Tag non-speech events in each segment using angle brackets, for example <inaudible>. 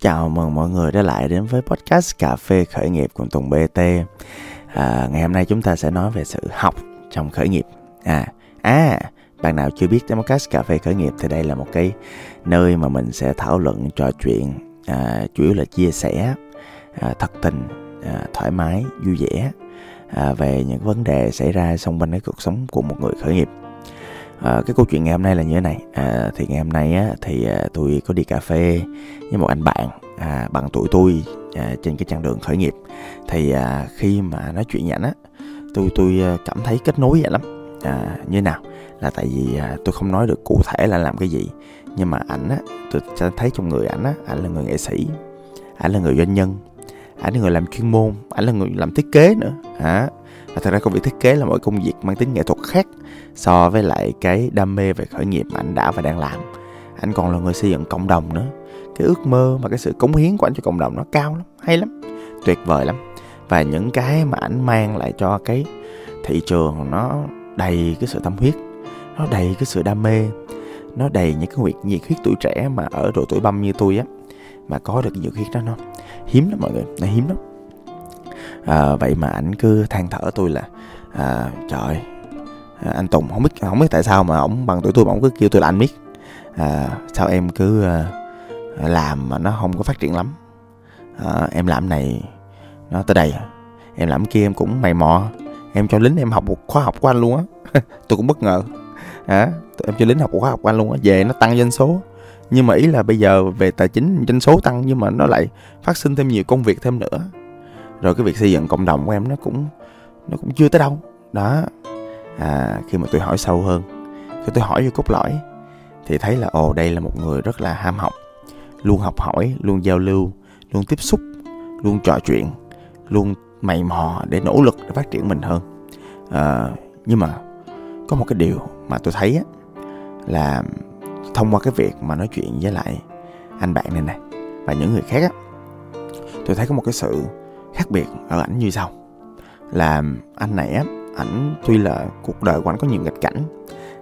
Chào mừng mọi người đã lại đến với podcast Cà phê khởi nghiệp cùng Tùng BT. À, ngày hôm nay chúng ta sẽ nói về sự học trong khởi nghiệp. À, à, bạn nào chưa biết đến podcast Cà phê khởi nghiệp thì đây là một cái nơi mà mình sẽ thảo luận, trò chuyện, à, chủ yếu là chia sẻ à, thật tình, à, thoải mái, vui vẻ à, về những vấn đề xảy ra xung quanh cái cuộc sống của một người khởi nghiệp à, cái câu chuyện ngày hôm nay là như thế này. À, thì ngày hôm nay á, thì à, tôi có đi cà phê với một anh bạn à, bằng tuổi tôi à, trên cái chặng đường khởi nghiệp. Thì à, khi mà nói chuyện với á tôi tôi cảm thấy kết nối vậy lắm. À, như nào? Là tại vì à, tôi không nói được cụ thể là làm cái gì. Nhưng mà ảnh á tôi thấy trong người ảnh á ảnh là người nghệ sĩ ảnh là người doanh nhân ảnh là người làm chuyên môn ảnh là người làm thiết kế nữa. Hả? Và thật ra công việc thiết kế là mọi công việc mang tính nghệ thuật khác so với lại cái đam mê về khởi nghiệp mà anh đã và đang làm. Anh còn là người xây dựng cộng đồng nữa. Cái ước mơ và cái sự cống hiến của anh cho cộng đồng nó cao lắm hay lắm tuyệt vời lắm. Và những cái mà anh mang lại cho cái thị trường nó đầy cái sự tâm huyết nó đầy cái sự đam mê nó đầy những cái nguyệt nhiệt huyết tuổi trẻ mà ở độ tuổi băm như tôi á mà có được nhiều nhiệt huyết đó nó hiếm lắm mọi người nó hiếm lắm. À, vậy mà anh cứ than thở tôi là à, trời à, anh Tùng không biết không biết tại sao mà ông bằng tuổi tôi mà ông cứ kêu tôi là anh biết à, sao em cứ à, làm mà nó không có phát triển lắm? À, em làm này nó tới đây à. em làm kia em cũng mày mò. Em cho lính em học một khóa học của anh luôn á. <laughs> Tôi cũng bất ngờ. À, em cho lính học một khóa học của anh luôn á. Về nó tăng doanh số. Nhưng mà ý là bây giờ về tài chính doanh số tăng nhưng mà nó lại phát sinh thêm nhiều công việc thêm nữa. Rồi cái việc xây dựng cộng đồng của em nó cũng nó cũng chưa tới đâu. Đó à, khi mà tôi hỏi sâu hơn khi tôi hỏi vô cốt lõi thì thấy là ồ đây là một người rất là ham học luôn học hỏi luôn giao lưu luôn tiếp xúc luôn trò chuyện luôn mày mò để nỗ lực để phát triển mình hơn. À, nhưng mà có một cái điều mà tôi thấy á, là thông qua cái việc mà nói chuyện với lại anh bạn này này và những người khác á tôi thấy có một cái sự khác biệt ở ảnh như sau. Là anh này á ảnh tuy là cuộc đời của ảnh có nhiều nghịch cảnh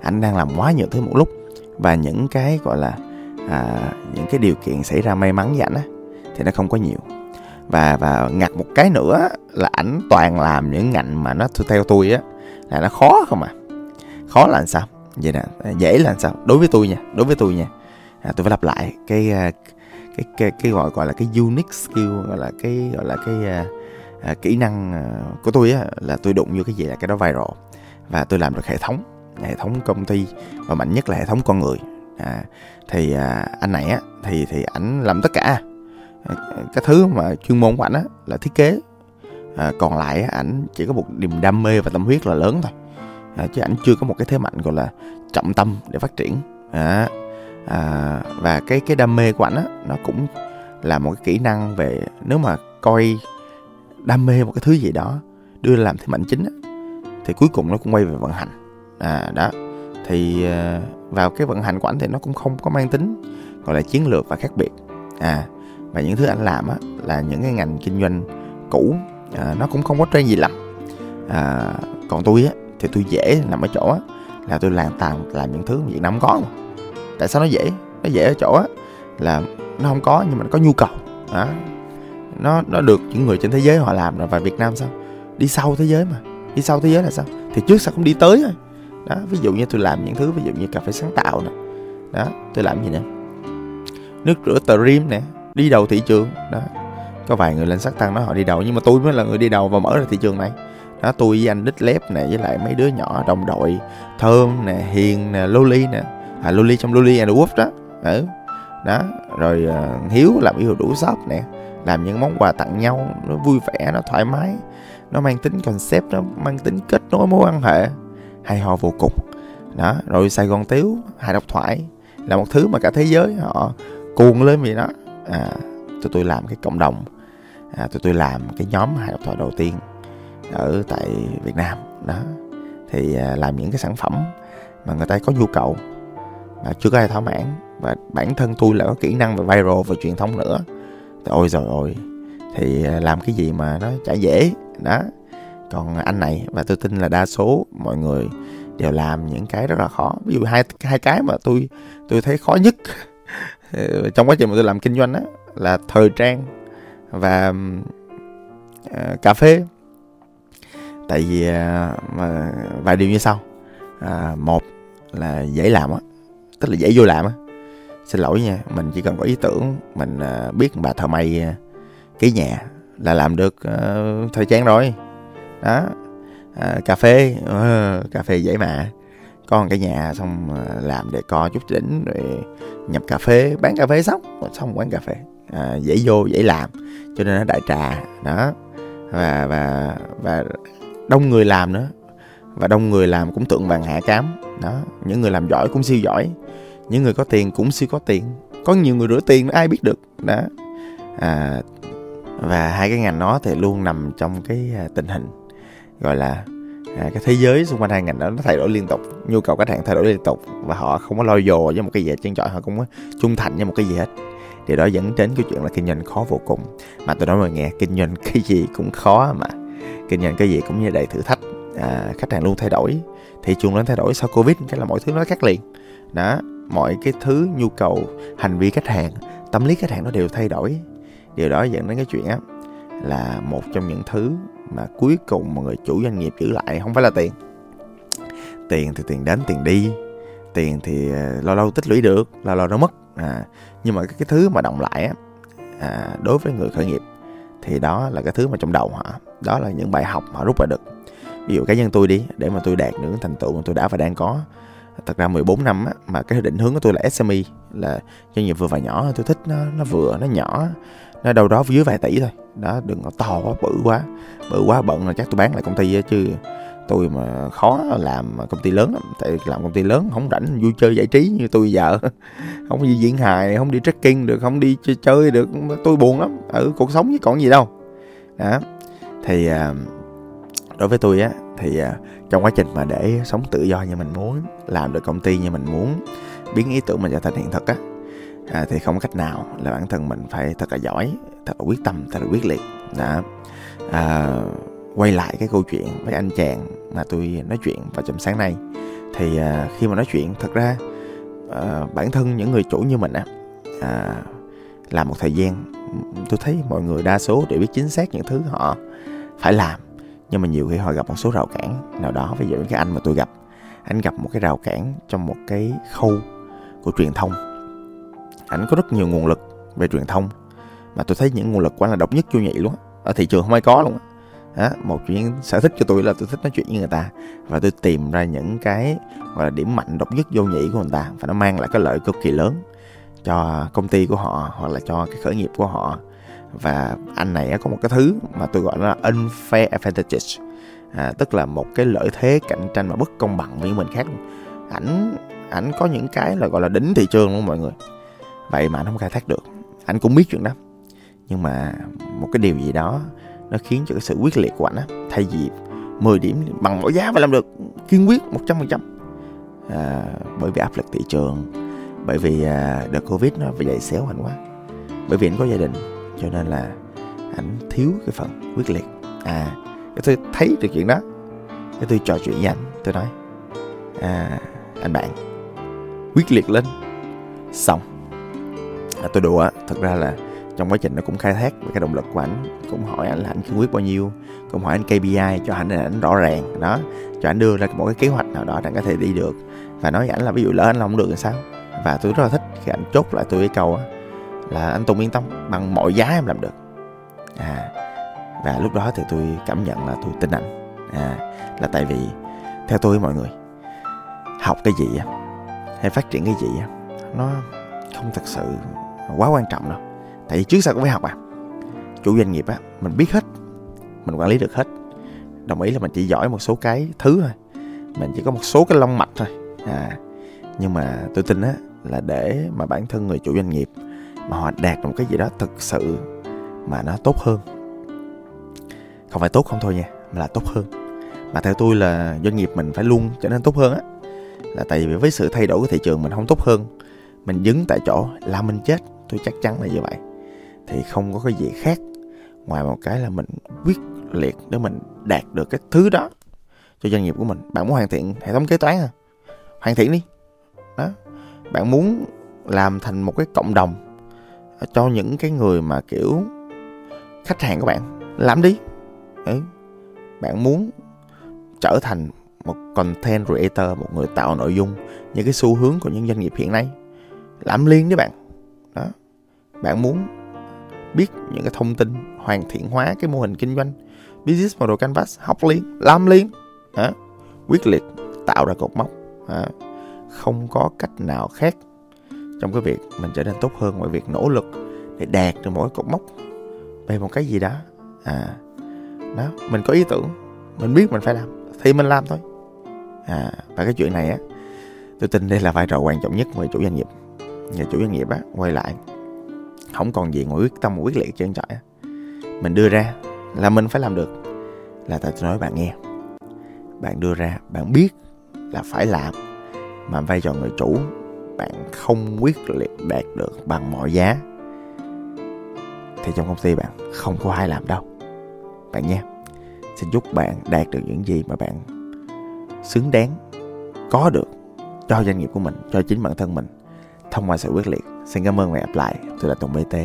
ảnh đang làm quá nhiều thứ một lúc và những cái gọi là à, những cái điều kiện xảy ra may mắn với ảnh á thì nó không có nhiều. Và và ngặt một cái nữa là ảnh toàn làm những ngành mà nó theo tôi á là nó khó không à. Khó là làm sao? Vậy nè dễ là làm sao? Đối với tôi nha đối với tôi nha à, tôi phải lặp lại cái à, cái cái cái, gọi gọi là cái unique skill gọi là cái gọi là cái à, à, kỹ năng à, của tôi á là tôi đụng vô cái gì là cái đó viral. Và tôi làm được hệ thống hệ thống công ty và mạnh nhất là hệ thống con người. À, thì à, anh này á thì thì ảnh làm tất cả. À, cái thứ mà chuyên môn của ảnh á là thiết kế. À, còn lại á, ảnh chỉ có một niềm đam mê và tâm huyết là lớn thôi. À, chứ ảnh chưa có một cái thế mạnh gọi là trọng tâm để phát triển. À, à, và cái cái đam mê của ảnh á nó cũng là một cái kỹ năng về nếu mà coi đam mê một cái thứ gì đó đưa làm thế mạnh chính á, thì cuối cùng nó cũng quay về vận hành. À đó. Thì ờ, vào cái vận hành của anh thì nó cũng không có mang tính gọi là chiến lược và khác biệt. À và những thứ anh làm á là những cái ngành kinh doanh cũ à, nó cũng không có trend gì lắm. À, còn tôi á thì tôi dễ nằm ở chỗ á là tôi làm tàn làm những thứ mà Việt Nam không có mà. Tại sao nó dễ? Nó dễ ở chỗ á là nó không có nhưng mà nó có nhu cầu. Đó nó nó được những người trên thế giới họ làm rồi. Và Việt Nam sao? Đi sau thế giới mà. Đi sau thế giới là sao? Thì trước sao cũng đi tới thôi. Đó, ví dụ như tôi làm những thứ, ví dụ như cà phê sáng tạo nè. Đó, tôi làm gì nè? Nước rửa tờ rim nè. Đi đầu thị trường. Đó. Có vài người lên sắc tăng nói họ đi đầu, nhưng mà tôi mới là người đi đầu và mở ra thị trường này. Đó, tôi với anh đích lép nè với lại mấy đứa nhỏ đồng đội, thơm nè, hiền nè, loli nè. À loli trong loli and the wolf đó. Ừ đó rồi uh, hiếu làm yêu đủ shop nè làm những món quà tặng nhau nó vui vẻ nó thoải mái nó mang tính concept nó mang tính kết nối mối quan hệ hay ho vô cùng. Đó rồi sài gòn tiếu hài độc thoại là một thứ mà cả thế giới họ cuồng lên vì nó. À tụi tôi làm cái cộng đồng à, tụi tôi làm cái nhóm hài độc thoại đầu tiên ở tại việt nam. Đó thì à, làm những cái sản phẩm mà người ta có nhu cầu mà chưa có ai thỏa mãn và bản thân tôi là có kỹ năng về viral và truyền thông nữa. Ôi rồi ôi thì à, làm cái gì mà nó chả dễ. Đó. Còn anh này và tôi tin là đa số mọi người đều làm những cái rất là khó. Ví dụ hai hai cái mà tôi tôi thấy khó nhất <laughs> trong quá trình mà tôi làm kinh doanh á là thời trang và uh, cà phê. Tại vì uh, vài điều như sau. Uh, một là dễ làm á tức là dễ vô làm á xin lỗi nha mình chỉ cần có ý tưởng mình à, biết bà thợ may à, cái nhà là làm được uh, thời trang rồi. Đó uh, cà phê uh, cà phê dễ mà. Con cái nhà xong làm để co chút đỉnh rồi nhập cà phê bán cà phê xong xong quán cà phê. À, dễ vô dễ làm cho nên nó đại trà đó. Và và và đông người làm nữa và đông người làm cũng tượng vàng hạ cám đó. Những người làm giỏi cũng siêu giỏi những người có tiền cũng siêu có tiền. Có nhiều người rửa tiền ai biết được. Đó. À, và hai cái ngành đó thì luôn nằm trong cái à, tình hình gọi là à, cái thế giới xung quanh hai ngành đó nó thay đổi liên tục. Nhu cầu khách hàng thay đổi liên tục và họ không có lo dồ với một cái gì hết trân trọi họ cũng có trung thành với một cái gì hết. Điều đó dẫn đến cái chuyện là kinh doanh khó vô cùng. Mà tôi nói mọi nghe kinh doanh <laughs> cái gì cũng khó mà. Kinh doanh cái gì cũng như đầy thử thách. À, khách hàng luôn thay đổi. Thị trường luôn thay đổi sau covid cái là mọi thứ nó khác liền. Đó mọi cái thứ nhu cầu hành vi khách hàng tâm lý khách hàng nó đều thay đổi. Điều đó dẫn đến cái chuyện á là một trong những thứ mà cuối cùng mọi người chủ doanh nghiệp giữ lại không phải là tiền. Tiền thì tiền đến tiền đi. Tiền thì ờ, lâu lâu tích lũy được lâu lâu nó mất. À, nhưng mà cái, cái thứ mà động lại á à, đối với người khởi nghiệp thì đó là cái thứ mà trong đầu họ. Đó là những bài học họ rút ra được. Ví dụ cá nhân tôi đi để mà tôi đạt những thành tựu mà tôi đã và đang có thật ra 14 năm á, mà cái định hướng của tôi là SME là doanh nghiệp vừa và nhỏ. Tôi thích nó nó vừa nó nhỏ nó đâu đó dưới vài tỷ thôi. Đó đừng có to quá bự quá. Bự quá bận là chắc tôi bán lại công ty chứ tôi mà khó làm công ty lớn lắm. Tại làm công ty lớn không rảnh vui chơi giải trí như tôi giờ. <laughs> Không đi diễn hài không đi trekking được không đi chơi, chơi được. Tôi buồn lắm. Ở cuộc sống chứ còn gì đâu. Đó. Thì à, đối với tôi á thì à, trong quá trình mà để sống tự do như mình muốn làm được công ty như mình muốn biến ý tưởng mình trở thành hiện thực á à, thì không có cách nào là bản thân mình phải thật là giỏi thật là quyết tâm thật là quyết liệt. Đó. À, quay lại cái câu chuyện với anh chàng mà tôi nói chuyện vào trong sáng nay. Thì à, khi mà nói chuyện thật ra à, bản thân những người chủ như mình á à, làm một thời gian tôi thấy mọi người đa số đều biết chính xác những thứ họ phải làm nhưng mà nhiều khi họ gặp một số rào cản nào đó. Ví dụ như cái anh mà tôi gặp anh gặp một cái rào cản trong một cái khâu của truyền thông. Ảnh có rất nhiều nguồn lực về truyền thông mà tôi thấy những nguồn lực quá là độc nhất vô nhị luôn ở thị trường không ai có luôn đó, một chuyện sở thích của tôi là tôi thích nói chuyện với người ta và tôi tìm ra những cái gọi là điểm mạnh độc nhất vô nhị của người ta và nó mang lại cái lợi cực kỳ lớn cho công ty của họ hoặc là cho cái khởi nghiệp của họ và anh này có một cái thứ mà tôi gọi là unfair advantage. À, tức là một cái lợi thế cạnh tranh mà bất công bằng với mình khác. Ảnh ảnh có những cái là gọi là đỉnh thị trường luôn mọi người. Vậy mà anh không khai thác được. Anh cũng biết chuyện đó. Nhưng mà một cái điều gì đó nó khiến cho cái sự quyết liệt của anh á thay vì 10 điểm bằng mọi giá phải làm được kiên quyết 100% à, bởi vì áp lực thị trường bởi vì à, đợt covid nó dày xéo anh quá bởi vì anh có gia đình cho nên là ảnh thiếu cái phần quyết liệt. À cái tôi thấy được chuyện đó. Cái tôi trò chuyện với anh tôi nói à, anh bạn quyết liệt lên. Xong. À, tôi đùa thật ra là trong quá trình nó cũng khai thác về cái động lực của ảnh cũng hỏi anh là ảnh kiên quyết bao nhiêu cũng hỏi anh KPI cho ảnh là ảnh rõ ràng đó cho ảnh đưa ra một cái kế hoạch nào đó để có thể đi được. Và nói với ảnh là ví dụ lỡ anh không được thì sao? Và tôi rất là thích khi ảnh chốt lại tôi cái câu là anh Tùng yên tâm, bằng mọi giá em làm được. À và lúc đó thì tôi cảm nhận là tôi tin anh. À là tại vì theo tôi mọi người, học cái gì hay phát triển cái gì nó không thật sự quá quan trọng đâu. Tại vì trước sau cũng phải học à chủ doanh nghiệp á, mình biết hết, mình quản lý được hết. Đồng ý là mình chỉ giỏi một số cái thứ thôi. Mình chỉ có một số cái lông mạch thôi. À nhưng mà tôi tin á, là để mà bản thân người chủ doanh nghiệp mà họ đạt được một cái gì đó thực sự mà nó tốt hơn. Không phải tốt không thôi nha, mà là tốt hơn. Mà theo tôi là doanh nghiệp mình phải luôn trở nên tốt hơn á. Là tại vì với sự thay đổi của thị trường mình không tốt hơn, mình dứng tại chỗ là mình chết, tôi chắc chắn là như vậy. Thì không có cái gì khác ngoài một cái là mình quyết liệt để mình đạt được cái thứ đó cho doanh nghiệp của mình. Bạn muốn hoàn thiện hệ thống kế toán à? Hoàn thiện đi. Đó. Bạn muốn làm thành một cái cộng đồng cho những cái người mà, kiểu, khách hàng của bạn, làm đi Đấy. bạn muốn trở thành một content creator, một người tạo nội dung những cái xu hướng của những doanh nghiệp hiện nay, làm liên với bạn đó bạn muốn biết những cái thông tin hoàn thiện hóa cái mô hình kinh doanh, business model canvas, học liên làm liên đó. quyết liệt, tạo ra cột mốc đó. không có cách nào khác trong cái việc mình trở nên tốt hơn ngoài việc nỗ lực để đạt được mỗi cột mốc về một cái gì đó. À đó, mình có ý tưởng, mình biết mình phải làm, thì mình làm thôi. À và cái chuyện này á, tôi tin đây là vai trò quan trọng nhất của chủ doanh nghiệp. Nhà chủ doanh nghiệp á, quay lại, không còn gì ngoài quyết tâm quyết liệt trên trọi mình đưa ra là mình phải làm được, là tại tôi nói bạn nghe. Bạn đưa ra, bạn biết là phải làm, mà vai trò người chủ bạn không quyết liệt đạt được bằng mọi giá, thì trong công ty bạn không có ai làm đâu. Bạn nha xin chúc bạn đạt được những gì mà bạn xứng đáng, có được cho doanh nghiệp của mình, cho chính bản thân mình. Thông qua sự quyết liệt, xin cảm ơn và gặp lại. Tôi là tùng bt